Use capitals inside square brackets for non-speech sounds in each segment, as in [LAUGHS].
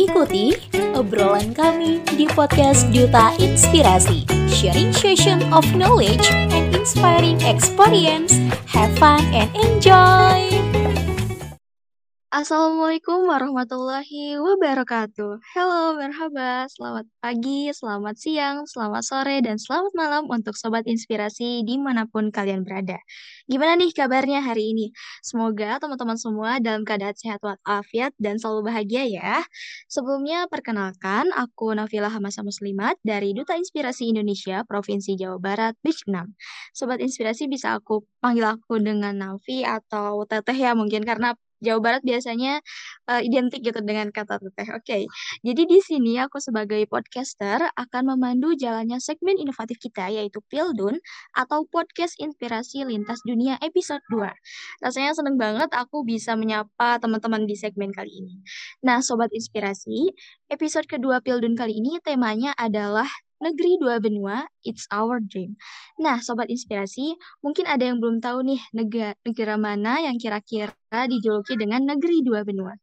Ikuti obrolan kami di podcast Duta Inspirasi, sharing session of knowledge and inspiring experience. Have fun and enjoy! Assalamualaikum warahmatullahi wabarakatuh. Halo, merhaba, selamat pagi, selamat siang, selamat sore, dan selamat malam untuk Sobat Inspirasi di mana pun kalian berada. Gimana nih kabarnya hari ini? Semoga teman-teman semua dalam keadaan sehat walafiat dan selalu bahagia ya. Sebelumnya, perkenalkan, aku Nafila Hamasa Muslimat dari Duta Inspirasi Indonesia, Provinsi Jawa Barat, Beach 6. Sobat Inspirasi bisa aku panggil aku dengan Nafi atau Teteh ya mungkin karena Jawa Barat biasanya uh, identik gitu dengan kata teteh. Oke, okay. jadi di sini aku sebagai podcaster akan memandu jalannya segmen inovatif kita yaitu Pildun atau Podcast Inspirasi Lintas Dunia episode 2. Rasanya seneng banget aku bisa menyapa teman-teman di segmen kali ini. Nah, Sobat Inspirasi, episode kedua Pildun kali ini temanya adalah Negeri Dua Benua, It's Our Dream. Nah, Sobat Inspirasi, mungkin ada yang belum tahu nih negara, negara mana yang kira-kira dijuluki dengan Negeri Dua Benua.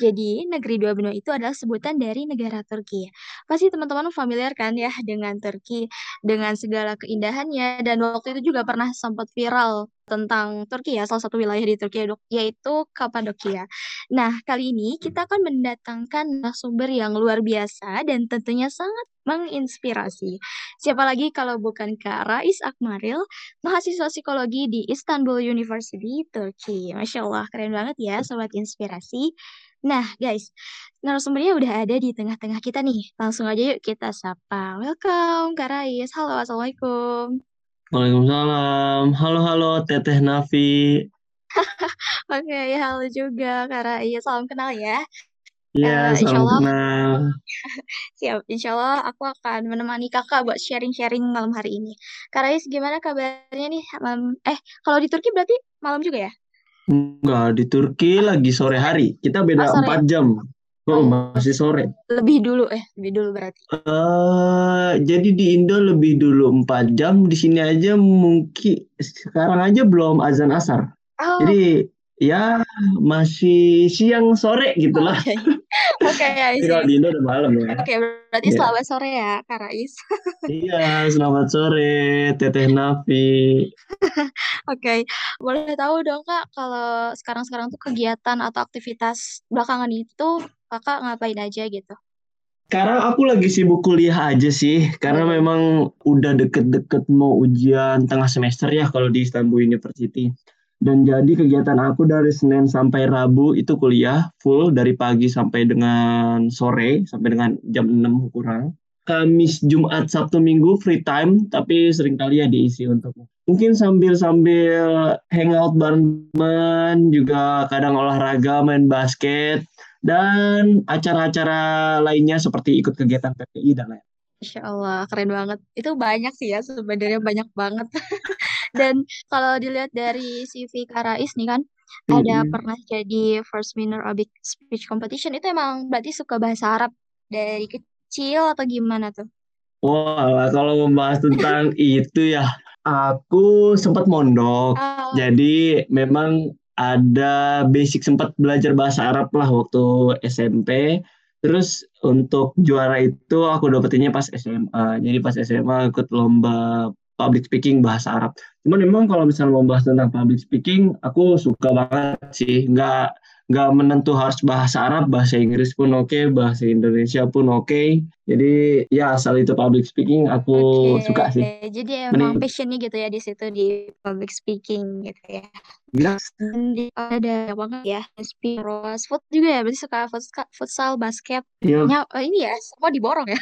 Jadi, Negeri Dua Benua itu adalah sebutan dari negara Turki. Pasti teman-teman familiar kan ya dengan Turki, dengan segala keindahannya, dan waktu itu juga pernah sempat viral tentang Turki ya, salah satu wilayah di Turki yaitu Kapadokia. Nah, kali ini kita akan mendatangkan sumber yang luar biasa dan tentunya sangat menginspirasi. Siapa lagi kalau bukan Kak Rais Akmaril, mahasiswa psikologi di Istanbul University, Turki. Masya Allah, keren banget ya Sobat Inspirasi. Nah, guys, narasumbernya udah ada di tengah-tengah kita nih. Langsung aja yuk kita sapa. Welcome, Kak Rais. Halo, Assalamualaikum. Waalaikumsalam. Halo, halo, Teteh Nafi. [LAUGHS] Oke, okay, halo juga, Kak Rais. Salam kenal ya. Iya, uh, salam Allah, kenal. [LAUGHS] siap, insya Allah aku akan menemani kakak buat sharing-sharing malam hari ini. Kak Rais, gimana kabarnya nih? Malam, eh, kalau di Turki berarti malam juga ya? Enggak, di Turki lagi sore hari. Kita beda empat oh, jam. Oh, oh, masih sore. Lebih dulu eh, lebih dulu berarti. Uh, jadi di Indo lebih dulu empat jam, di sini aja mungkin sekarang aja belum azan asar. Oh. Jadi ya masih siang sore gitu lah. Oke, okay, Kalau di Indo udah malam ya. Oke, okay, berarti yeah. selamat sore ya, Kak Rais. iya, selamat sore, Teteh Nafi. [LAUGHS] Oke, okay. boleh tahu dong Kak, kalau sekarang-sekarang tuh kegiatan atau aktivitas belakangan itu Kakak ngapain aja gitu? Sekarang aku lagi sibuk kuliah aja sih, karena memang udah deket-deket mau ujian tengah semester ya kalau di Istanbul University. Dan jadi kegiatan aku dari Senin sampai Rabu itu kuliah full dari pagi sampai dengan sore, sampai dengan jam 6 kurang. Kamis, Jumat, Sabtu, Minggu free time, tapi sering kali ya diisi untuk mungkin sambil-sambil hangout bareng teman, juga kadang olahraga, main basket, dan acara-acara lainnya seperti ikut kegiatan PPI dan lain. Insya Allah, keren banget. Itu banyak sih ya, sebenarnya banyak banget. [LAUGHS] Dan kalau dilihat dari CV Karais nih kan, mm-hmm. ada pernah jadi first winner Arabic speech competition. Itu emang berarti suka bahasa Arab dari kecil atau gimana tuh? Wah, kalau membahas tentang [LAUGHS] itu ya, aku sempat mondok. Oh. Jadi memang ada basic sempat belajar bahasa Arab lah waktu SMP. Terus untuk juara itu aku dapetinnya pas SMA. Jadi pas SMA ikut lomba public speaking bahasa Arab. Cuman memang kalau misalnya mau bahas tentang public speaking, aku suka banget sih. Nggak nggak menentu harus bahasa Arab, bahasa Inggris pun oke, okay, bahasa Indonesia pun oke. Okay. Jadi ya asal itu public speaking aku okay. suka sih. Jadi emang passionnya gitu ya di situ di public speaking gitu ya. Yes. di, ada banget ya, terus food juga ya, berarti suka futsal, futsal basket. Iya. Nya, oh, ini ya, semua diborong ya.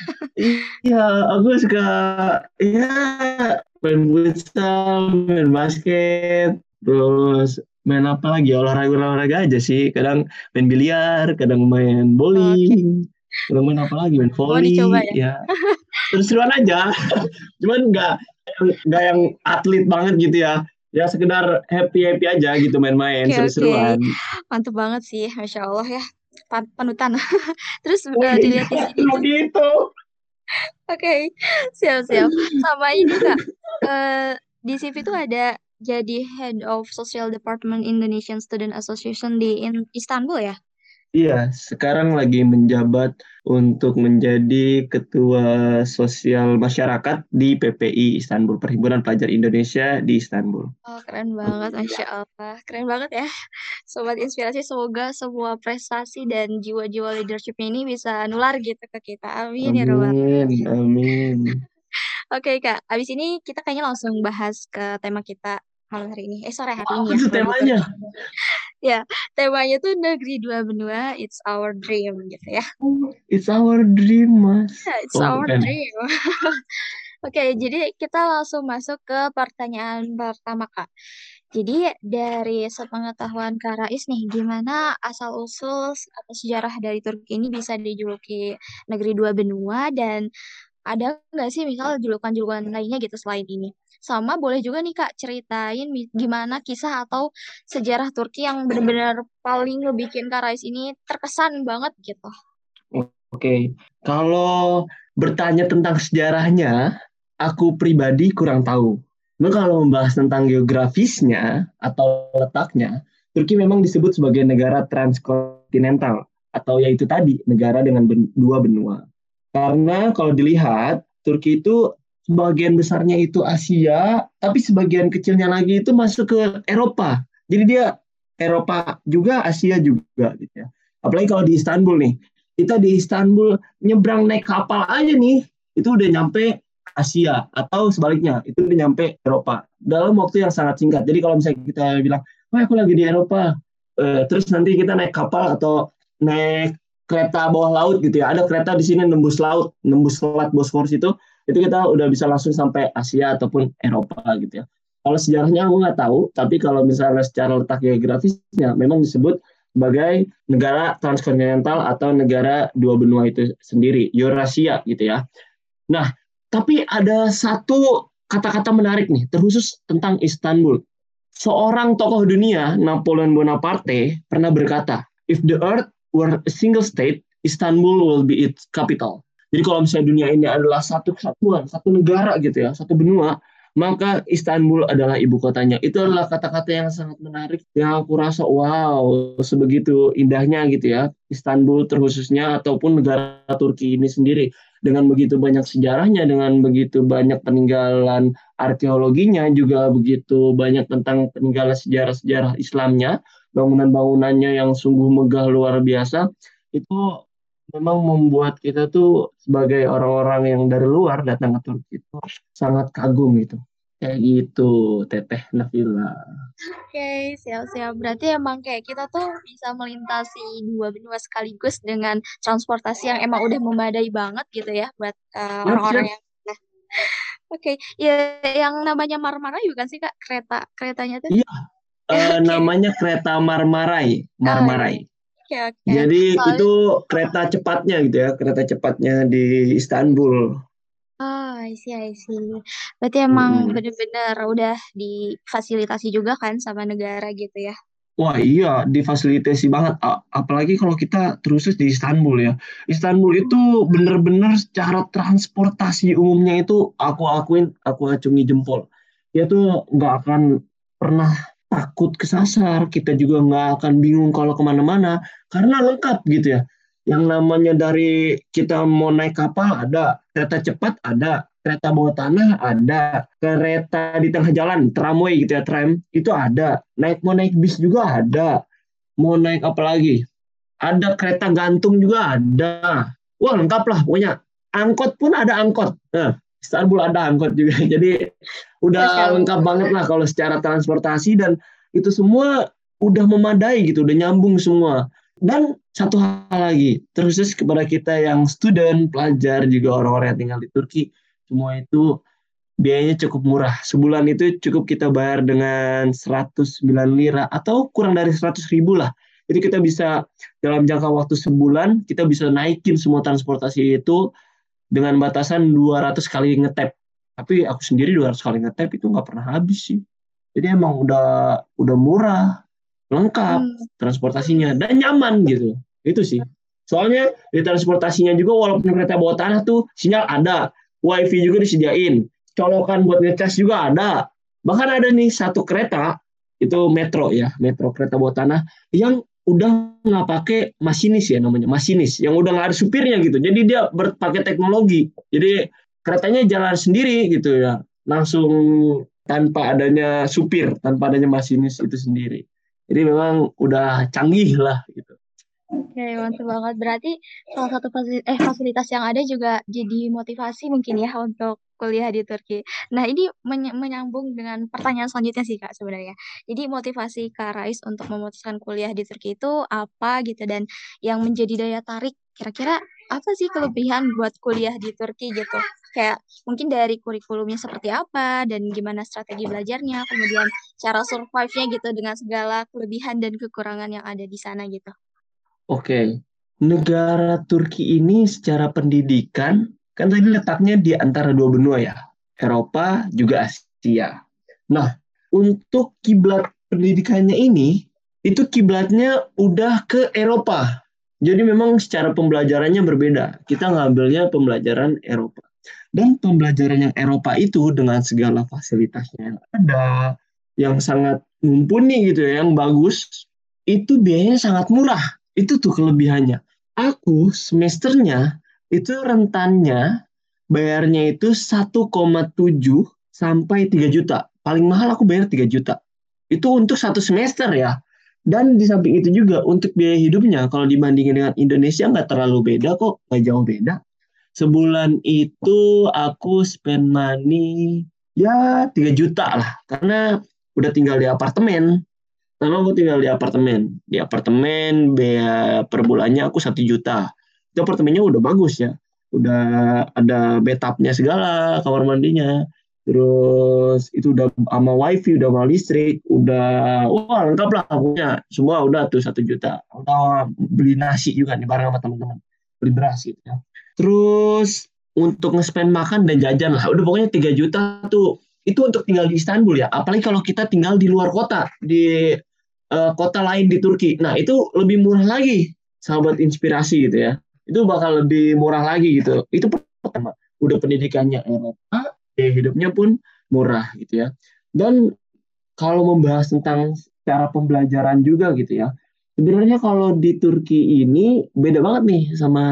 Iya, aku suka ya main futsal, main basket, terus main apa lagi? Olahraga olahraga aja sih. Kadang main biliar kadang main bowling okay. kadang main apa lagi? Main volley oh, ya, ya. terus seruan aja. [LAUGHS] Cuman nggak nggak yang atlet banget gitu ya. Ya sekedar happy happy aja gitu main-main okay, seru-seruan. Okay. mantep banget sih masya allah ya. Panutan. [LAUGHS] Terus oh, uh, dilihat di sini. gitu. Oke okay. siap siap. Sama ini kak. Uh, di CV tuh ada jadi Head of Social Department Indonesian Student Association di in Istanbul ya? Iya, sekarang lagi menjabat untuk menjadi Ketua Sosial Masyarakat di PPI Istanbul, Perhimpunan Pelajar Indonesia di Istanbul. Oh, keren banget, Masya Allah. Keren banget ya. Sobat Inspirasi, semoga semua prestasi dan jiwa-jiwa leadership ini bisa nular gitu ke kita. Amin, ya Rabbal Amin, amin. [LAUGHS] Oke, Kak. Abis ini kita kayaknya langsung bahas ke tema kita malam hari ini. Eh, sore hari ini ya. Itu temanya ya temanya tuh negeri dua benua it's our dream gitu ya it's our dream mas yeah, it's oh, our okay. dream [LAUGHS] Oke, okay, jadi kita langsung masuk ke pertanyaan pertama, Kak. Jadi dari sepengetahuan Kak Rais nih, gimana asal-usul atau sejarah dari Turki ini bisa dijuluki negeri dua benua dan ada nggak sih misal julukan-julukan lainnya gitu selain ini? Sama boleh juga nih Kak ceritain gimana kisah atau sejarah Turki yang benar-benar paling ngebikin Kak Rais ini terkesan banget gitu. Oke, kalau bertanya tentang sejarahnya, aku pribadi kurang tahu. Nah, kalau membahas tentang geografisnya atau letaknya, Turki memang disebut sebagai negara transkontinental atau yaitu tadi negara dengan ben dua benua. Karena kalau dilihat Turki itu sebagian besarnya itu Asia, tapi sebagian kecilnya lagi itu masuk ke Eropa. Jadi dia Eropa juga, Asia juga gitu ya. Apalagi kalau di Istanbul nih. Kita di Istanbul nyebrang naik kapal aja nih, itu udah nyampe Asia atau sebaliknya, itu udah nyampe Eropa dalam waktu yang sangat singkat. Jadi kalau misalnya kita bilang, "Wah, aku lagi di Eropa." Eh, terus nanti kita naik kapal atau naik kereta bawah laut gitu ya. Ada kereta di sini nembus laut, nembus selat Bosphorus itu itu kita udah bisa langsung sampai Asia ataupun Eropa gitu ya. Kalau sejarahnya aku nggak tahu, tapi kalau misalnya secara letak geografisnya memang disebut sebagai negara transkontinental atau negara dua benua itu sendiri, Eurasia gitu ya. Nah, tapi ada satu kata-kata menarik nih, terkhusus tentang Istanbul. Seorang tokoh dunia, Napoleon Bonaparte, pernah berkata, if the earth were a single state, Istanbul will be its capital. Jadi kalau misalnya dunia ini adalah satu kesatuan, satu negara gitu ya, satu benua, maka Istanbul adalah ibu kotanya. Itu adalah kata-kata yang sangat menarik yang aku rasa wow, sebegitu indahnya gitu ya. Istanbul terkhususnya ataupun negara Turki ini sendiri dengan begitu banyak sejarahnya, dengan begitu banyak peninggalan arkeologinya, juga begitu banyak tentang peninggalan sejarah-sejarah Islamnya, bangunan-bangunannya yang sungguh megah luar biasa. Itu memang membuat kita tuh sebagai orang-orang yang dari luar datang ke Turki itu sangat kagum gitu. Kayak gitu, Teteh Nafila. Oke, okay, siap-siap. Berarti emang kayak kita tuh bisa melintasi dua benua sekaligus dengan transportasi yang emang udah memadai banget gitu ya buat uh, orang-orang yang nah. Oke, okay. ya yang namanya Marmara juga kan sih Kak kereta keretanya tuh? Iya. Uh, okay. namanya kereta Marmarai, Marmarai. Oh, iya. Okay, okay. Jadi Soalnya... itu kereta cepatnya gitu ya, kereta cepatnya di Istanbul. Oh, I see, I see. Berarti emang hmm. bener-bener udah difasilitasi juga kan sama negara gitu ya? Wah iya, difasilitasi banget. Apalagi kalau kita terus di Istanbul ya. Istanbul itu bener-bener secara transportasi umumnya itu aku akuin, aku acungi jempol. Dia tuh nggak akan pernah takut kesasar, kita juga nggak akan bingung kalau ke mana-mana, karena lengkap gitu ya. Yang namanya dari kita mau naik kapal ada, kereta cepat ada, kereta bawah tanah ada, kereta di tengah jalan, tramway gitu ya, tram, itu ada. Naik mau naik bis juga ada. Mau naik apa lagi? Ada kereta gantung juga ada. Wah lengkap lah pokoknya. Angkot pun ada angkot. Nah, Istanbul ada angkot juga. [LAUGHS] Jadi udah lengkap banget lah kalau secara transportasi dan itu semua udah memadai gitu, udah nyambung semua. Dan satu hal lagi, terus kepada kita yang student, pelajar, juga orang-orang yang tinggal di Turki, semua itu biayanya cukup murah. Sebulan itu cukup kita bayar dengan 109 lira atau kurang dari 100 ribu lah. Jadi kita bisa dalam jangka waktu sebulan, kita bisa naikin semua transportasi itu dengan batasan 200 kali ngetap. Tapi aku sendiri 200 kali ngetap itu nggak pernah habis sih. Jadi emang udah udah murah, lengkap hmm. transportasinya dan nyaman gitu. Itu sih. Soalnya di transportasinya juga walaupun kereta bawah tanah tuh sinyal ada, wifi juga disediain, colokan buat ngecas juga ada. Bahkan ada nih satu kereta itu metro ya, metro kereta bawah tanah yang udah nggak pakai masinis ya namanya masinis. Yang udah nggak ada supirnya gitu. Jadi dia berpakai teknologi. Jadi keretanya jalan sendiri gitu ya. Langsung tanpa adanya supir tanpa adanya masinis itu sendiri. Jadi memang udah canggih lah Oke, mantap banget. Berarti salah satu fasilitas, eh, fasilitas yang ada juga jadi motivasi mungkin ya untuk kuliah di Turki. Nah, ini menyambung dengan pertanyaan selanjutnya sih Kak sebenarnya. Jadi motivasi Kak Rais untuk memutuskan kuliah di Turki itu apa gitu dan yang menjadi daya tarik kira-kira apa sih kelebihan buat kuliah di Turki gitu? Kayak mungkin dari kurikulumnya seperti apa dan gimana strategi belajarnya, kemudian cara survive-nya gitu dengan segala kelebihan dan kekurangan yang ada di sana gitu. Oke, negara Turki ini secara pendidikan kan tadi letaknya di antara dua benua ya, Eropa juga Asia. Nah, untuk kiblat pendidikannya ini itu kiblatnya udah ke Eropa. Jadi memang secara pembelajarannya berbeda. Kita ngambilnya pembelajaran Eropa. Dan pembelajaran yang Eropa itu dengan segala fasilitasnya yang ada, yang sangat mumpuni gitu ya, yang bagus, itu biayanya sangat murah itu tuh kelebihannya. Aku semesternya itu rentannya bayarnya itu 1,7 sampai 3 juta. Paling mahal aku bayar 3 juta. Itu untuk satu semester ya. Dan di samping itu juga untuk biaya hidupnya kalau dibandingin dengan Indonesia nggak terlalu beda kok, nggak jauh beda. Sebulan itu aku spend money ya 3 juta lah karena udah tinggal di apartemen Pertama aku tinggal di apartemen. Di apartemen biaya per bulannya aku satu juta. Itu apartemennya udah bagus ya. Udah ada bathtubnya segala, kamar mandinya. Terus itu udah sama wifi, udah sama listrik, udah wah lengkap lah punya. Semua udah tuh satu juta. Udah beli nasi juga nih bareng sama teman-teman. Beli beras gitu ya. Terus untuk nge-spend makan dan jajan lah. Udah pokoknya 3 juta tuh itu untuk tinggal di Istanbul ya. Apalagi kalau kita tinggal di luar kota, di uh, kota lain di Turki. Nah, itu lebih murah lagi, sahabat inspirasi gitu ya. Itu bakal lebih murah lagi gitu. Itu pertama, udah pendidikannya Eropa, ya hidupnya pun murah gitu ya. Dan kalau membahas tentang cara pembelajaran juga gitu ya. Sebenarnya kalau di Turki ini beda banget nih sama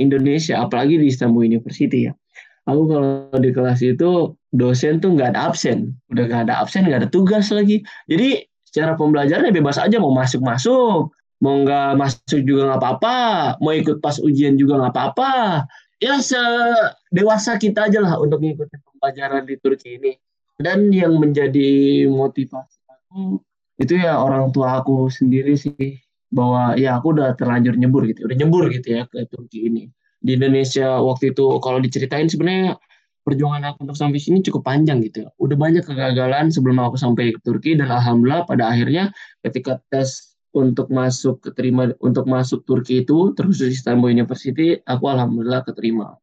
Indonesia, apalagi di Istanbul University ya. Aku kalau di kelas itu dosen tuh nggak ada absen, udah nggak ada absen, nggak ada tugas lagi. Jadi secara pembelajaran ya bebas aja mau masuk masuk. Mau nggak masuk juga nggak apa-apa. Mau ikut pas ujian juga nggak apa-apa. Ya se dewasa kita aja lah untuk mengikuti pembelajaran di Turki ini. Dan yang menjadi motivasi aku itu ya orang tua aku sendiri sih. Bahwa ya aku udah terlanjur nyebur gitu udah nyebur gitu ya ke Turki ini. Di Indonesia waktu itu kalau diceritain sebenarnya perjuangan aku untuk sampai sini cukup panjang gitu. Udah banyak kegagalan sebelum aku sampai ke Turki dan alhamdulillah pada akhirnya ketika tes untuk masuk keterima untuk masuk Turki itu terus di Istanbul University aku alhamdulillah keterima.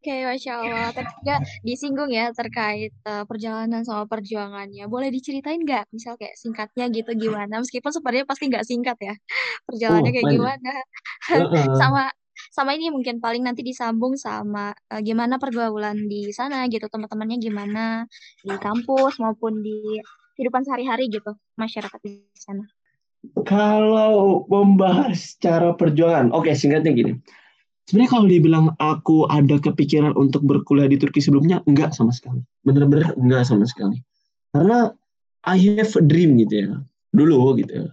Oke, Masya Allah. Tadi juga disinggung ya terkait uh, perjalanan sama perjuangannya. Boleh diceritain nggak? Misal kayak singkatnya gitu gimana? Meskipun sebenarnya pasti nggak singkat ya. Perjalanannya oh, kayak banyak. gimana? [LAUGHS] sama sama ini mungkin paling nanti disambung sama uh, gimana pergaulan di sana gitu teman-temannya gimana di kampus maupun di kehidupan sehari-hari gitu masyarakat di sana. Kalau membahas cara perjuangan, oke okay, singkatnya gini. Sebenarnya kalau dibilang aku ada kepikiran untuk berkuliah di Turki sebelumnya, enggak sama sekali. Bener-bener enggak sama sekali. Karena I have a dream gitu ya. Dulu gitu ya.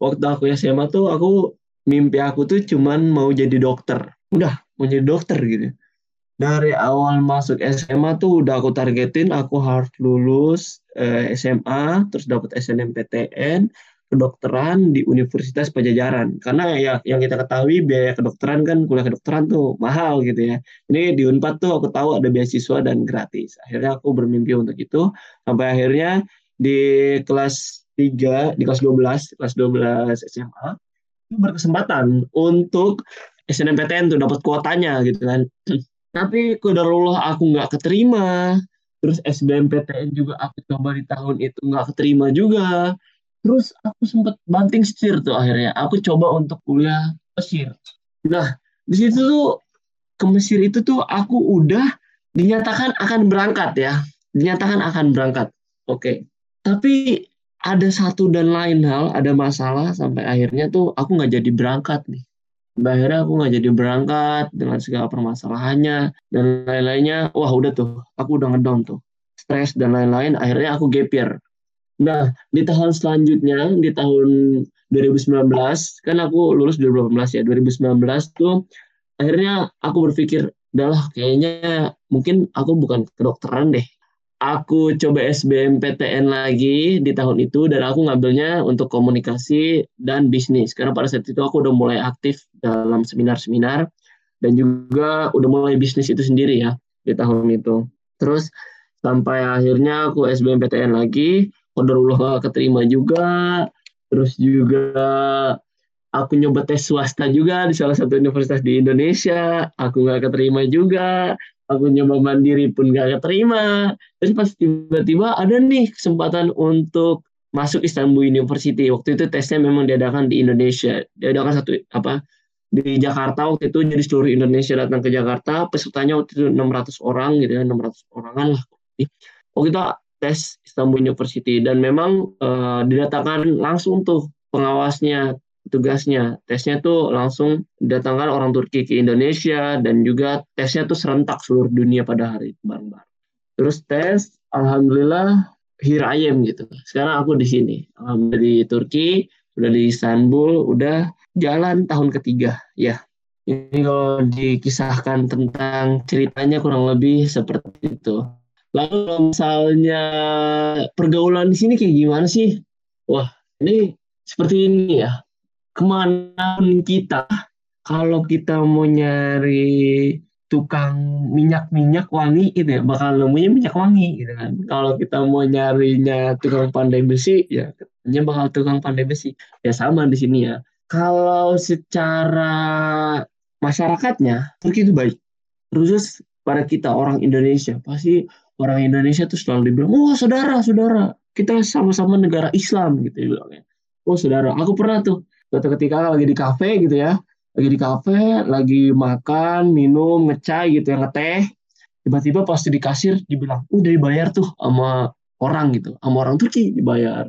Waktu aku SMA tuh aku mimpi aku tuh cuman mau jadi dokter. Udah, mau jadi dokter gitu. Dari awal masuk SMA tuh udah aku targetin aku harus lulus eh, SMA, terus dapat SNMPTN, kedokteran di Universitas Pajajaran. Karena ya yang kita ketahui biaya kedokteran kan kuliah kedokteran tuh mahal gitu ya. Ini di Unpad tuh aku tahu ada beasiswa dan gratis. Akhirnya aku bermimpi untuk itu sampai akhirnya di kelas 3, di kelas 12, kelas 12 SMA berkesempatan untuk SNMPTN tuh dapat kuotanya gitu kan. Tapi kodarullah aku nggak keterima. Terus SBMPTN juga aku coba di tahun itu nggak keterima juga. Terus aku sempat banting setir tuh akhirnya. Aku coba untuk kuliah Mesir. Nah, di situ tuh ke Mesir itu tuh aku udah dinyatakan akan berangkat ya. Dinyatakan akan berangkat. Oke. Tapi ada satu dan lain hal, ada masalah sampai akhirnya tuh aku nggak jadi berangkat nih. Sampai akhirnya aku nggak jadi berangkat dengan segala permasalahannya dan lain-lainnya. Wah udah tuh, aku udah ngedown tuh. Stres dan lain-lain, akhirnya aku gap. Nah, di tahun selanjutnya, di tahun 2019, kan aku lulus 2018 ya, 2019 tuh akhirnya aku berpikir, udahlah kayaknya mungkin aku bukan kedokteran deh. Aku coba SBMPTN lagi di tahun itu dan aku ngambilnya untuk komunikasi dan bisnis. Karena pada saat itu aku udah mulai aktif dalam seminar-seminar dan juga udah mulai bisnis itu sendiri ya di tahun itu. Terus sampai akhirnya aku SBMPTN lagi, kodarullah gak keterima juga terus juga aku nyoba tes swasta juga di salah satu universitas di Indonesia aku nggak keterima juga aku nyoba mandiri pun nggak keterima. Terus pas tiba-tiba ada nih kesempatan untuk masuk Istanbul University. Waktu itu tesnya memang diadakan di Indonesia. Diadakan satu apa di Jakarta waktu itu. Jadi seluruh Indonesia datang ke Jakarta. Pesertanya waktu itu 600 orang gitu ya 600 orangan lah. Waktu itu tes Istanbul University. Dan memang uh, didatangkan langsung tuh pengawasnya tugasnya. Tesnya tuh langsung didatangkan orang Turki ke Indonesia dan juga tesnya tuh serentak seluruh dunia pada hari itu bareng-bareng. Terus tes alhamdulillah here I am gitu. Sekarang aku di sini. Alhamdulillah di Turki udah di Istanbul udah jalan tahun ketiga ya. Ini kalau dikisahkan tentang ceritanya kurang lebih seperti itu. Lalu misalnya pergaulan di sini kayak gimana sih? Wah, ini seperti ini ya. Ke mana kita, kalau kita mau nyari tukang minyak-minyak wangi gitu ya, bakal nemunya minyak wangi gitu kan. Kalau kita mau nyarinya tukang pandai besi, ya katanya bakal tukang pandai besi. Ya sama di sini ya. Kalau secara masyarakatnya, Turki itu baik. Khusus pada kita orang Indonesia, pasti orang Indonesia tuh selalu dibilang, oh saudara, saudara, kita sama-sama negara Islam gitu bilangnya. Oh saudara, aku pernah tuh suatu ketika lagi di kafe gitu ya, lagi di kafe, lagi makan, minum, ngecai gitu ya, ngeteh, tiba-tiba pas di kasir dibilang, udah dibayar tuh sama orang gitu, sama orang Turki dibayar.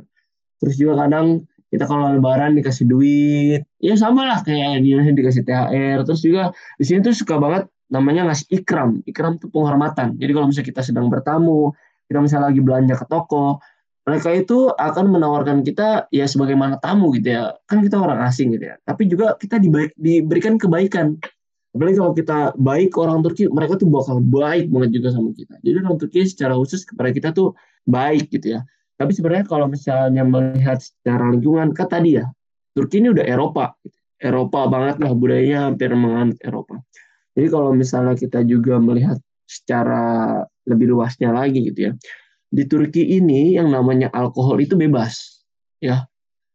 Terus juga kadang kita kalau lebaran dikasih duit, ya sama lah kayak di Indonesia dikasih THR. Terus juga di sini tuh suka banget namanya ngasih ikram. Ikram itu penghormatan. Jadi kalau misalnya kita sedang bertamu, kita misalnya lagi belanja ke toko, mereka itu akan menawarkan kita ya sebagaimana tamu gitu ya. Kan kita orang asing gitu ya. Tapi juga kita diberikan kebaikan. Apalagi kalau kita baik orang Turki, mereka tuh bakal baik banget juga sama kita. Jadi orang Turki secara khusus kepada kita tuh baik gitu ya. Tapi sebenarnya kalau misalnya melihat secara lingkungan, kan tadi ya, Turki ini udah Eropa. Gitu. Eropa banget lah, budayanya hampir menganut Eropa. Jadi kalau misalnya kita juga melihat secara lebih luasnya lagi gitu ya. Di Turki ini yang namanya alkohol itu bebas. Ya.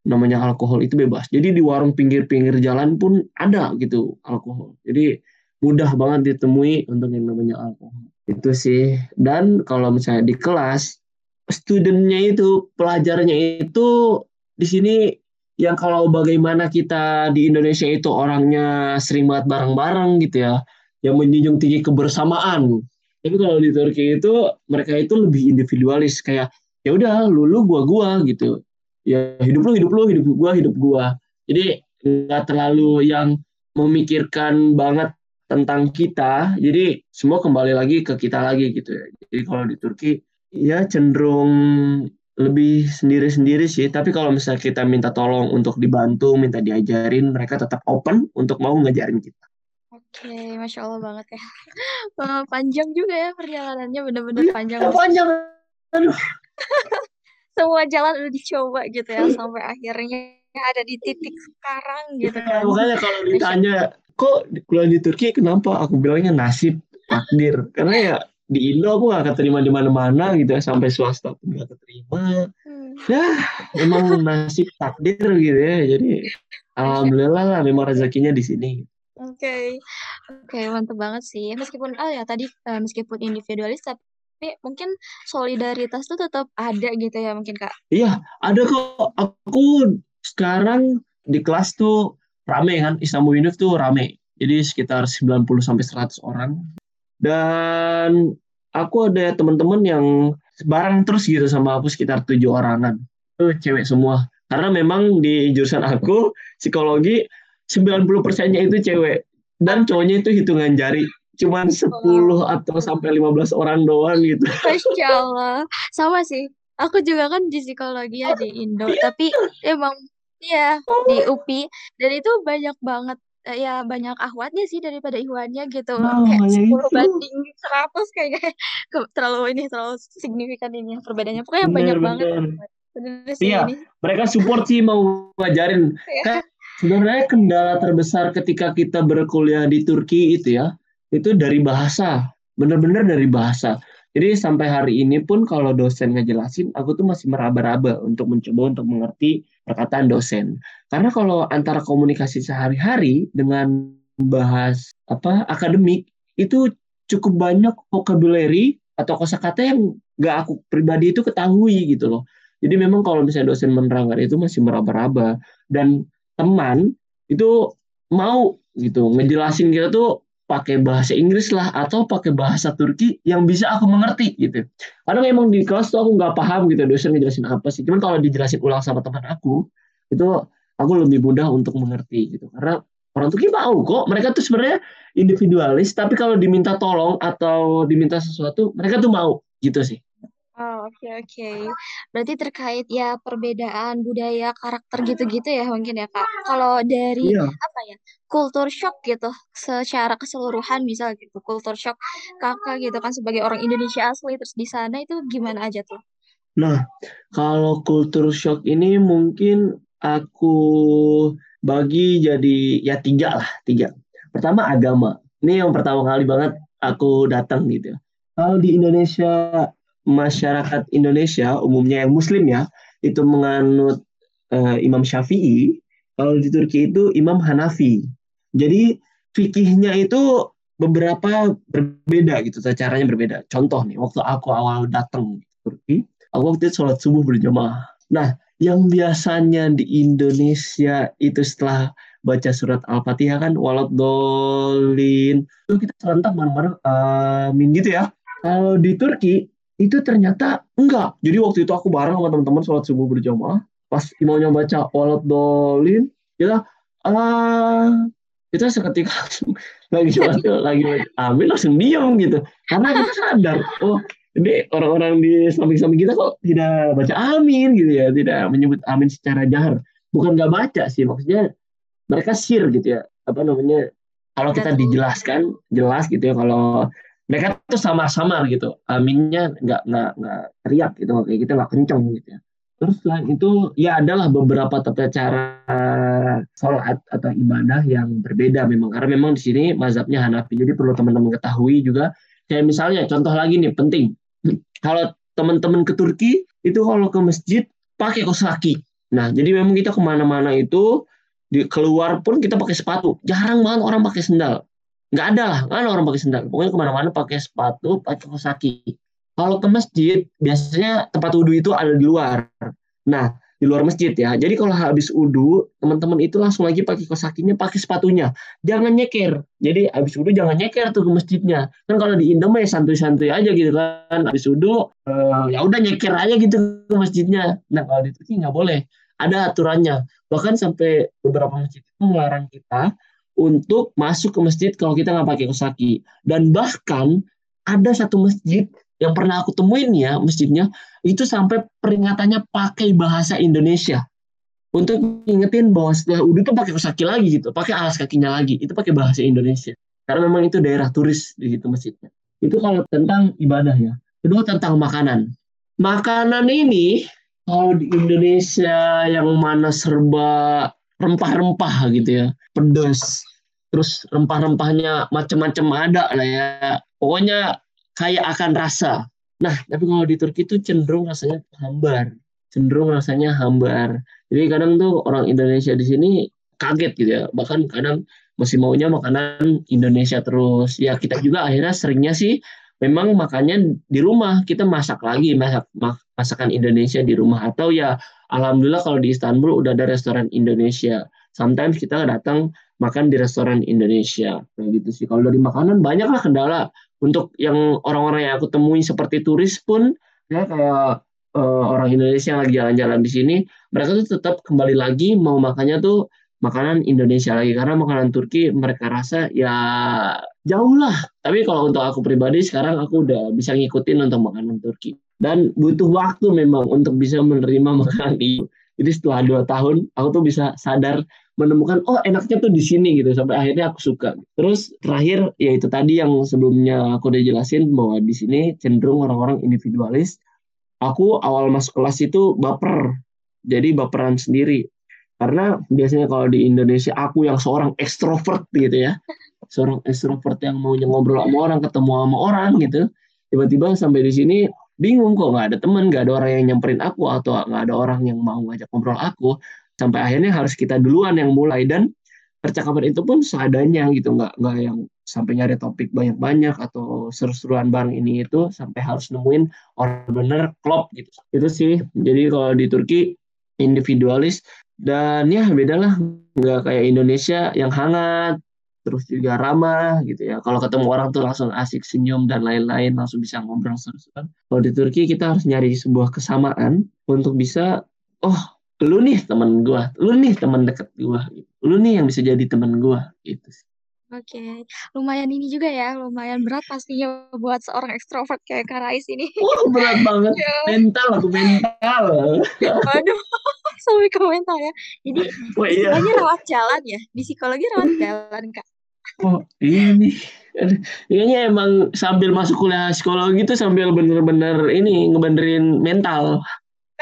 Namanya alkohol itu bebas. Jadi di warung pinggir-pinggir jalan pun ada gitu alkohol. Jadi mudah banget ditemui untuk yang namanya alkohol. Itu sih. Dan kalau misalnya di kelas studentnya itu, pelajarnya itu di sini yang kalau bagaimana kita di Indonesia itu orangnya sering banget bareng-bareng gitu ya, yang menjunjung tinggi kebersamaan. Tapi kalau di Turki itu mereka itu lebih individualis kayak ya udah lu lu gua gua gitu. Ya hidup lu hidup lu hidup gua hidup gua. Jadi nggak terlalu yang memikirkan banget tentang kita. Jadi semua kembali lagi ke kita lagi gitu ya. Jadi kalau di Turki ya cenderung lebih sendiri-sendiri sih. Tapi kalau misalnya kita minta tolong untuk dibantu, minta diajarin, mereka tetap open untuk mau ngajarin kita. Oke, masya Allah banget ya. [LAUGHS] panjang juga ya perjalanannya, bener-bener ya, panjang. Panjang. Aduh. [LAUGHS] Semua jalan udah dicoba gitu ya sampai akhirnya ada di titik sekarang gitu ya, kan. Makanya kalau ditanya, kok kuliah di Turki kenapa? Aku bilangnya nasib takdir. Karena ya di Indo aku gak keterima di mana-mana gitu ya sampai swasta pun gak keterima hmm. ya emang nasib takdir gitu ya jadi alhamdulillah lah memang rezekinya di sini oke. Okay. oke okay, mantep banget sih. Meskipun oh ya tadi uh, meskipun individualis tapi mungkin solidaritas tuh tetap ada gitu ya mungkin kak? Iya ada kok. Aku sekarang di kelas tuh rame kan Istanbul Unif tuh rame. Jadi sekitar 90 sampai 100 orang. Dan aku ada teman-teman yang bareng terus gitu sama aku sekitar tujuh orangan tuh cewek semua. Karena memang di jurusan aku psikologi 90 persennya itu cewek dan cowoknya itu hitungan jari cuman 10 oh. atau sampai 15 orang doang gitu. Masya Allah. Sama sih. Aku juga kan di psikologi ya di Indo, iya. tapi emang Iya, di oh. UPI dan itu banyak banget eh, ya banyak ahwatnya sih daripada ihwannya gitu Nah, kayak ya 10 itu. banding 100 kayaknya [LAUGHS] terlalu ini terlalu signifikan ini perbedaannya pokoknya Bener, banyak banget bener. bener sih Iya, ini mereka support sih mau ngajarin. Iya. Sebenarnya kendala terbesar ketika kita berkuliah di Turki itu ya, itu dari bahasa. Bener-bener dari bahasa. Jadi sampai hari ini pun kalau dosen ngejelasin, aku tuh masih meraba-raba untuk mencoba untuk mengerti perkataan dosen. Karena kalau antara komunikasi sehari-hari dengan bahas apa akademik itu cukup banyak vocabulary atau kosakata yang gak aku pribadi itu ketahui gitu loh. Jadi memang kalau misalnya dosen menerangkan itu masih meraba-raba dan teman itu mau gitu ngejelasin kita tuh pakai bahasa Inggris lah atau pakai bahasa Turki yang bisa aku mengerti gitu. Karena memang di kelas tuh aku nggak paham gitu dosen ngejelasin apa sih. Cuman kalau dijelasin ulang sama teman aku itu aku lebih mudah untuk mengerti gitu. Karena orang Turki mau kok mereka tuh sebenarnya individualis tapi kalau diminta tolong atau diminta sesuatu mereka tuh mau gitu sih. Oh, oke oke. Berarti terkait ya perbedaan budaya, karakter gitu-gitu ya mungkin ya, Kak. Kalau dari Iya. apa ya, kultur shock gitu secara keseluruhan misal gitu, kultur shock Kakak gitu kan sebagai orang Indonesia asli terus di sana itu gimana aja tuh? Nah, kalau kultur shock ini mungkin aku bagi jadi ya tiga lah, tiga. Pertama agama. Ini yang pertama kali banget aku datang gitu. Kalau di Indonesia masyarakat Indonesia umumnya yang Muslim ya itu menganut uh, Imam Syafi'i, kalau di Turki itu Imam Hanafi. Jadi fikihnya itu beberapa berbeda gitu, caranya berbeda. Contoh nih, waktu aku awal datang Turki, aku waktu itu sholat subuh berjamaah. Nah, yang biasanya di Indonesia itu setelah baca surat Al-Fatihah kan walat dolin itu kita serentak bareng-bareng amin gitu ya. Kalau di Turki itu ternyata enggak. Jadi waktu itu aku bareng sama teman-teman sholat subuh berjamaah. Pas imamnya baca walat dolin, kita ah kita seketika langsung lagi sholat lagi amin langsung diam gitu. Karena kita sadar, oh ini orang-orang di samping-samping kita kok tidak baca amin gitu ya, tidak menyebut amin secara jahar. Bukan nggak baca sih, maksudnya mereka sir gitu ya, apa namanya? Kalau kita dijelaskan jelas gitu ya, kalau mereka tuh sama-sama gitu. Aminnya nggak nggak nggak teriak gitu kayak kita nggak kenceng gitu ya. Terus selain itu ya adalah beberapa tata cara sholat atau ibadah yang berbeda memang. Karena memang di sini mazhabnya Hanafi jadi perlu teman-teman ketahui juga. Kayak misalnya contoh lagi nih penting. [CLEARS THROAT] Kalau teman-teman ke Turki itu kalau ke masjid pakai kaos kaki nah jadi memang kita ke mana-mana itu di keluar pun kita pakai sepatu. Jarang banget orang pakai sendal nggak ada lah. Kan orang pakai sendal. Pokoknya ke mana-mana pakai sepatu pakai kaos kaki kalau ke masjid biasanya tempat wudhu itu ada di luar. Nah di luar masjid ya. Jadi kalau habis wudhu teman-teman itu langsung lagi pakai kaos kakinya pakai sepatunya. Jangan nyeker. Jadi habis wudhu jangan nyeker tuh ke masjidnya. Kan kalau di Indo ya santuy-santuy aja gitu kan. Habis wudhu uh, ya udah nyeker aja gitu ke masjidnya. Nah kalau di Turki nggak boleh. Ada aturannya. Bahkan sampai beberapa masjid itu melarang kita untuk masuk ke masjid kalau kita nggak pakai kaos kaki. Dan bahkan ada satu masjid yang pernah aku temuin ya masjidnya itu sampai peringatannya pakai bahasa Indonesia untuk ngingetin bahwa setelah udah tuh pakai kaos kaki lagi gitu, pakai alas kakinya lagi itu pakai bahasa Indonesia. Karena memang itu daerah turis di situ masjidnya. Itu kalau tentang ibadah ya. Kedua tentang makanan. Makanan ini kalau di Indonesia yang mana serba rempah-rempah gitu ya, pedas, terus rempah-rempahnya macam-macam ada lah ya. Pokoknya kayak akan rasa. Nah, tapi kalau di Turki itu cenderung rasanya hambar, cenderung rasanya hambar. Jadi kadang tuh orang Indonesia di sini kaget gitu ya, bahkan kadang masih maunya makanan Indonesia terus. Ya kita juga akhirnya seringnya sih memang makannya di rumah kita masak lagi masak masakan Indonesia di rumah atau ya alhamdulillah kalau di Istanbul udah ada restoran Indonesia sometimes kita datang makan di restoran Indonesia. Kayak gitu sih. Kalau dari makanan banyak lah kendala. Untuk yang orang-orang yang aku temui seperti turis pun ya kayak uh, orang Indonesia yang lagi jalan-jalan di sini, mereka tuh tetap kembali lagi mau makannya tuh makanan Indonesia lagi. Karena makanan Turki mereka rasa ya jauh lah. Tapi kalau untuk aku pribadi sekarang aku udah bisa ngikutin untuk makanan Turki. Dan butuh waktu memang untuk bisa menerima [LAUGHS] makanan itu. Jadi setelah dua tahun aku tuh bisa sadar menemukan oh enaknya tuh di sini gitu sampai akhirnya aku suka. Terus terakhir ya itu tadi yang sebelumnya aku udah jelasin bahwa di sini cenderung orang-orang individualis. Aku awal masuk kelas itu baper. Jadi baperan sendiri karena biasanya kalau di Indonesia aku yang seorang ekstrovert gitu ya seorang ekstrovert yang mau ngobrol sama orang ketemu sama orang gitu tiba-tiba sampai di sini bingung kok nggak ada teman nggak ada orang yang nyamperin aku atau nggak ada orang yang mau ngajak ngobrol aku sampai akhirnya harus kita duluan yang mulai. Dan percakapan itu pun seadanya gitu. Nggak nggak yang sampai nyari topik banyak-banyak atau seru-seruan bareng ini itu. Sampai harus nemuin orang bener klop gitu. Itu sih. Jadi kalau di Turki individualis. Dan ya beda lah nggak kayak Indonesia yang hangat terus juga ramah gitu ya. Kalau ketemu orang tuh langsung asik senyum dan lain-lain. Langsung bisa ngobrol seru-seruan. Kalau di Turki kita harus nyari sebuah kesamaan untuk bisa oh lu nih teman gua lu nih teman deket gua lu nih yang bisa jadi teman gua gitu sih Oke, lumayan ini juga ya, lumayan berat pastinya buat seorang ekstrovert kayak Kak Rais ini. Wah, berat banget. [LAUGHS] Ya. Mental aku mental. Aduh, [LAUGHS] sampai ke mental ya. Jadi, oh, iya. rawat jalan ya. Di psikologi rawat jalan, Kak. Oh, ini. Kayaknya emang sambil masuk kuliah psikologi itu sambil bener-bener ini ngebenerin mental.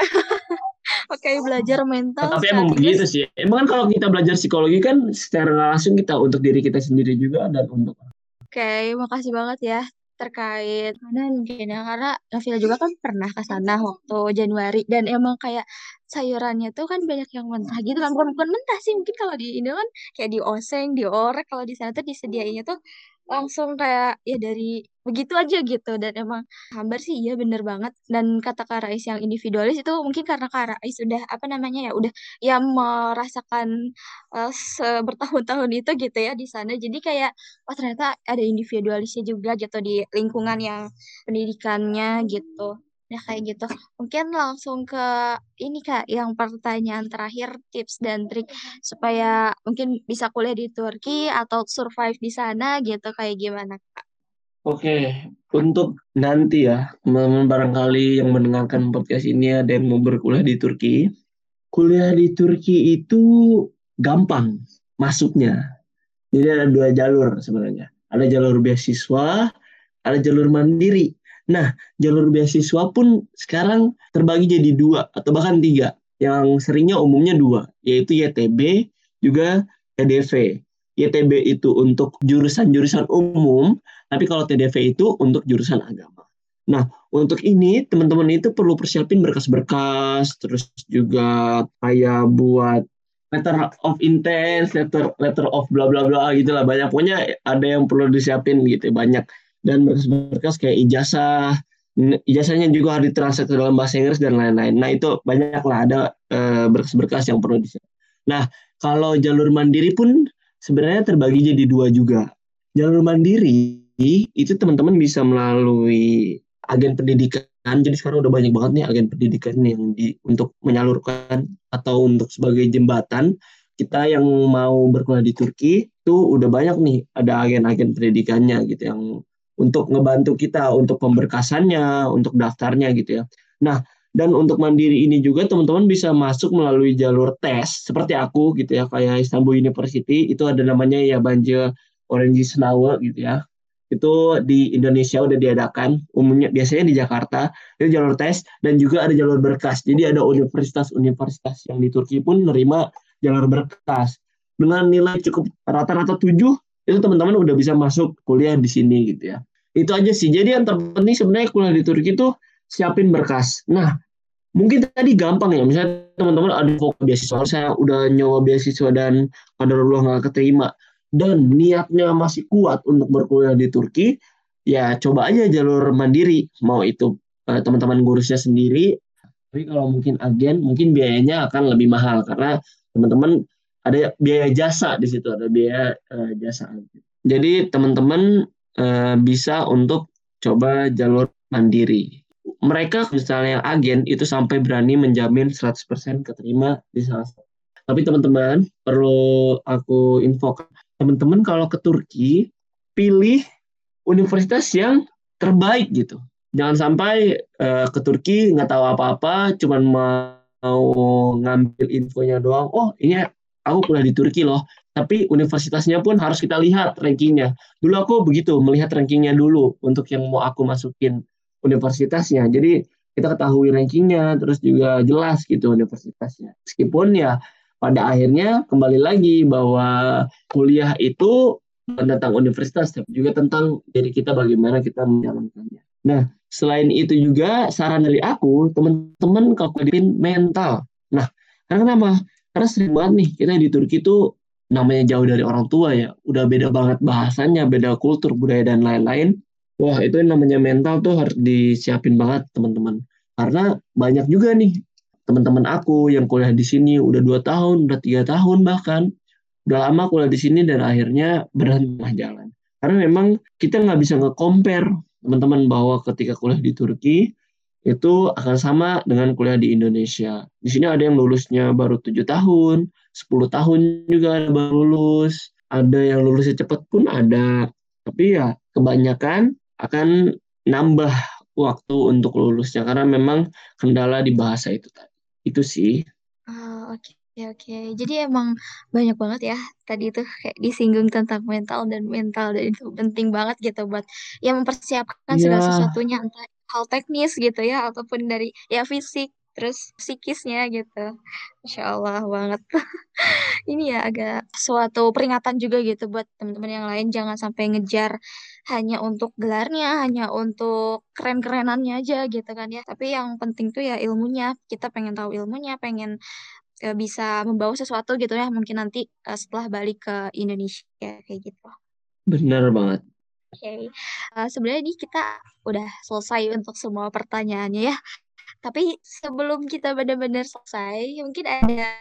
[LAUGHS] Oke, belajar mental. Tapi emang begitu sih. Emang kan kalau kita belajar psikologi kan secara langsung kita untuk diri kita sendiri juga dan untuk Oke, makasih banget ya terkait mana mungkin ya karena Nafila juga kan pernah ke sana waktu Januari dan emang kayak sayurannya tuh kan banyak yang mentah gitu kan bukan bukan mentah sih mungkin kalau di Indo kan kayak di oseng diorek kalau di sana tuh disediainnya tuh langsung kayak ya dari begitu aja gitu. Dan emang hambar sih iya bener banget. Dan kata Kak Rais yang individualis itu mungkin karena Kak Rais sudah apa namanya ya udah ya merasakan uh, bertahun-tahun itu gitu ya di sana. Jadi kayak oh ternyata ada individualisnya juga gitu di lingkungan yang pendidikannya gitu Ya kayak gitu. Mungkin langsung ke ini Kak, yang pertanyaan terakhir tips dan trik supaya mungkin bisa kuliah di Turki atau survive di sana gitu kayak gimana Kak? Oke, untuk nanti ya, teman-teman barangkali yang mendengarkan podcast ini ada yang mau berkuliah di Turki. Kuliah di Turki itu gampang masuknya. Jadi ada dua jalur sebenarnya. Ada jalur beasiswa, ada jalur mandiri. Nah, jalur beasiswa pun sekarang terbagi jadi dua atau bahkan tiga. Yang seringnya umumnya dua, yaitu YTB juga TDV. YTB itu untuk jurusan-jurusan umum, tapi kalau TDV itu untuk jurusan agama. Nah, untuk ini teman-teman itu perlu persiapin berkas-berkas, terus juga kayak buat letter of intent, letter letter of bla bla bla gitu lah banyak pokoknya ada yang perlu disiapin gitu banyak dan berkas-berkas kayak ijazah ijazahnya juga harus ditranslate ke dalam bahasa Inggris dan lain-lain. Nah itu banyak lah ada uh, berkas-berkas yang perlu disiapkan. Nah kalau jalur mandiri pun sebenarnya terbagi jadi dua juga. Jalur mandiri itu teman-teman bisa melalui agen pendidikan. Jadi sekarang udah banyak banget nih agen pendidikan yang di untuk menyalurkan atau untuk sebagai jembatan kita yang mau berkuliah di Turki itu udah banyak nih ada agen-agen pendidikannya gitu yang untuk ngebantu kita untuk pemberkasannya, untuk daftarnya gitu ya. Nah, dan untuk mandiri ini juga teman-teman bisa masuk melalui jalur tes seperti aku gitu ya kayak Istanbul University itu ada namanya ya Banje Orange Snawe gitu ya. Itu di Indonesia udah diadakan umumnya biasanya di Jakarta. Itu jalur tes dan juga ada jalur berkas. Jadi ada universitas-universitas yang di Turki pun menerima jalur berkas. Dengan nilai cukup rata-rata 7 itu teman-teman udah bisa masuk kuliah di sini gitu ya. Itu aja sih. Jadi yang terpenting sebenarnya kuliah di Turki itu siapin berkas. Nah, mungkin tadi gampang ya. Misalnya teman-teman ada fokus beasiswa, saya udah nyoba beasiswa dan pada Allah nggak keterima dan niatnya masih kuat untuk berkuliah di Turki, ya coba aja jalur mandiri. Mau itu eh, teman-teman gurusnya sendiri, tapi kalau mungkin agen, mungkin biayanya akan lebih mahal karena teman-teman ada biaya jasa di situ, ada biaya uh, jasa. Jadi teman-teman uh, bisa untuk coba jalur mandiri. mereka misalnya agen itu sampai berani menjamin 100% keterima di salah satu. Tapi teman-teman perlu aku info teman-teman kalau ke Turki pilih universitas yang terbaik gitu. Jangan sampai uh, ke Turki nggak tahu apa-apa, cuman mau ngambil infonya doang. Oh ini aku kuliah di Turki loh. Tapi universitasnya pun harus kita lihat rankingnya. Dulu aku begitu melihat rankingnya dulu untuk yang mau aku masukin universitasnya. Jadi kita ketahui rankingnya, terus juga jelas gitu universitasnya. Meskipun ya pada akhirnya kembali lagi bahwa kuliah itu tentang universitas, tapi juga tentang diri kita bagaimana kita menjalankannya. Nah, selain itu juga saran dari aku, teman-teman kalau mental. Nah, karena kenapa? Karena sering banget nih kita di Turki tuh namanya jauh dari orang tua ya, udah beda banget bahasanya, beda kultur, budaya dan lain-lain. Wah, itu yang namanya mental tuh harus disiapin banget, teman-teman. Karena banyak juga nih teman-teman aku yang kuliah di sini udah dua tahun, udah tiga tahun bahkan. Udah lama kuliah di sini dan akhirnya berhenti jalan. Karena memang kita nggak bisa nge-compare teman-teman bahwa ketika kuliah di Turki itu akan sama dengan kuliah di Indonesia. Di sini ada yang lulusnya baru tujuh tahun, 10 tahun juga ada baru lulus, ada yang lulusnya cepat pun ada. Tapi ya kebanyakan akan nambah waktu untuk lulusnya karena memang kendala di bahasa itu tadi. Itu sih. Oh, oke. Okay. Oke, okay. jadi emang banyak banget ya tadi itu kayak disinggung tentang mental dan mental dan itu penting banget gitu buat ya mempersiapkan segala yeah. sesuatunya entah hal teknis gitu ya ataupun dari ya fisik terus psikisnya gitu. Masya Allah banget. [LAUGHS] Ini ya agak suatu peringatan juga gitu buat teman-teman yang lain jangan sampai ngejar hanya untuk gelarnya, hanya untuk keren-kerenannya aja gitu kan ya. Tapi yang penting tuh ya ilmunya. Kita pengen tahu ilmunya, pengen uh, bisa membawa sesuatu gitu ya mungkin nanti uh, setelah balik ke Indonesia kayak gitu. Benar banget. Okay. uh, sebenarnya ini kita udah selesai untuk semua pertanyaannya ya. Tapi sebelum kita benar-benar selesai, mungkin ada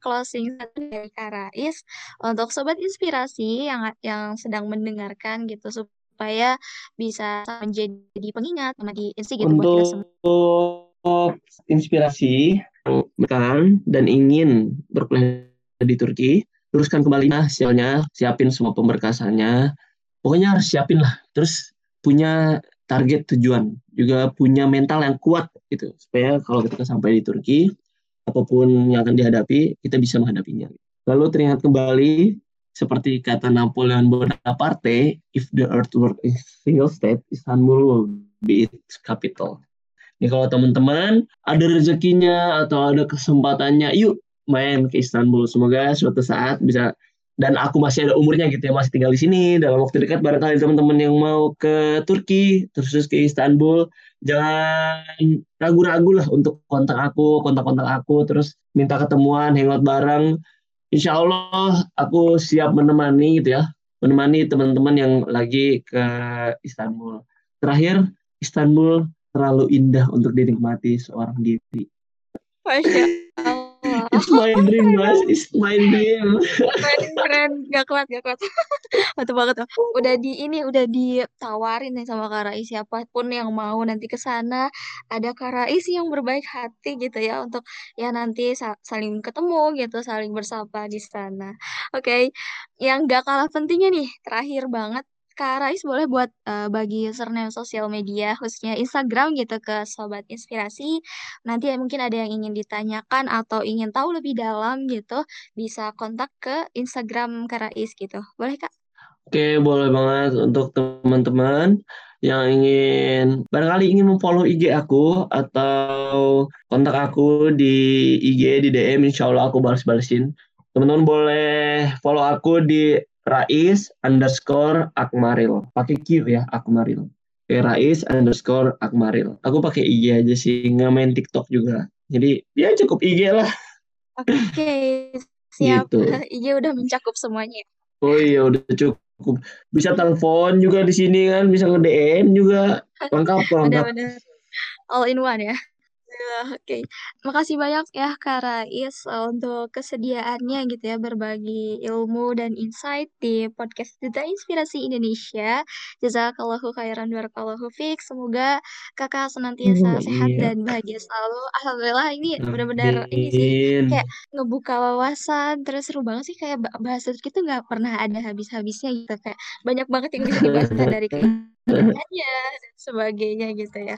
closing dari Karais untuk sobat inspirasi yang yang sedang mendengarkan gitu supaya bisa menjadi pengingat sama di gitu untuk buat kita semua. inspirasi kan dan ingin berkuliah di Turki, teruskan kembali hasilnya, siapin semua pemberkasannya. Pokoknya harus siapin lah. Terus punya target tujuan, juga punya mental yang kuat gitu supaya kalau kita sampai di Turki apa pun yang akan dihadapi kita bisa menghadapinya. Lalu teringat kembali seperti kata Napoleon Bonaparte, if the earth were a single state, Istanbul will be its capital. Ini kalau teman-teman ada rezekinya atau ada kesempatannya, yuk main ke Istanbul. Semoga suatu saat bisa dan aku masih ada umurnya gitu ya masih tinggal di sini. Dalam waktu dekat barangkali teman-teman yang mau ke Turki terus ke Istanbul jangan ragu-ragu lah untuk kontak aku kontak-kontak aku terus minta ketemuan hangout bareng. Insya Allah aku siap menemani gitu ya menemani teman-teman yang lagi ke Istanbul. Terakhir Istanbul terlalu indah untuk dinikmati seorang diri. Masya It's my dream, mas. It's my dream. Keren, keren. Gak kuat, gak kuat. [LAUGHS] Mantap banget. Tuh. Udah di ini, udah ditawarin nih sama Kak Rais. Siapa pun yang mau nanti ke sana, ada Kak Rais yang berbaik hati gitu ya. Untuk ya nanti saling ketemu gitu, saling bersapa di sana. Oke. Okay. Yang gak kalah pentingnya nih, terakhir banget Kak Rais boleh buat uh, bagi username sosial media khususnya Instagram gitu ke Sobat Inspirasi. Nanti mungkin ada yang ingin ditanyakan atau ingin tahu lebih dalam gitu, bisa kontak ke Instagram Kak Rais gitu. Boleh Kak? Oke, boleh banget untuk teman-teman yang ingin barangkali ingin memfollow IG aku atau kontak aku di IG di DM insya Allah aku balas-balesin teman-teman boleh follow aku di Rais underscore Akmaril. Pakai Q ya, Akmaril. Oke, Rais underscore Akmaril. Aku pakai IG aja sih, nggak main TikTok juga. Jadi ya cukup IG lah. Oke, [LAUGHS] siap. Gitu. [LAUGHS] IG udah mencakup semuanya. Oh iya, udah cukup. Bisa telepon juga di sini kan, bisa nge-DM juga. [LAUGHS] Lengkap, lengkap. All in one ya. Oke, okay. makasih banyak ya Kak Rais untuk kesediaannya gitu ya berbagi ilmu dan insight di podcast Duta Inspirasi Indonesia. Jazakallahu khairan barakallahu fiik. Semoga Kakak senantiasa oh, sehat iya. dan bahagia selalu. Alhamdulillah ini benar-benar ini sih kayak ngebuka wawasan terus seru banget sih kayak bahasa itu nggak pernah ada habis-habisnya gitu kayak banyak banget yang bisa dibahas [LAUGHS] dari kegiatannya dan sebagainya gitu ya.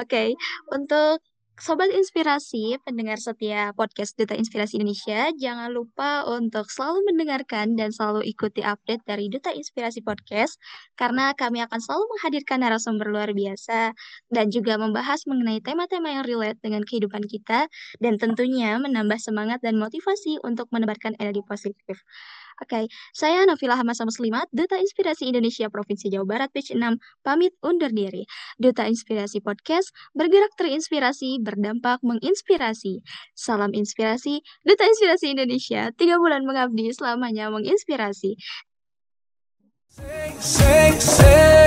Oke, okay. untuk Sobat Inspirasi, pendengar setia podcast Duta Inspirasi Indonesia, jangan lupa untuk selalu mendengarkan dan selalu ikuti update dari Duta Inspirasi Podcast, karena kami akan selalu menghadirkan narasumber luar biasa dan juga membahas mengenai tema-tema yang relate dengan kehidupan kita, dan tentunya menambah semangat dan motivasi untuk menebarkan energi positif. Oke, okay. saya Novila Hamasa Muslimat, Duta Inspirasi Indonesia Provinsi Jawa Barat, page 6, pamit undur diri. Duta Inspirasi Podcast, bergerak terinspirasi, berdampak menginspirasi. Salam inspirasi, Duta Inspirasi Indonesia, tiga bulan mengabdi selamanya menginspirasi. Say, say, say,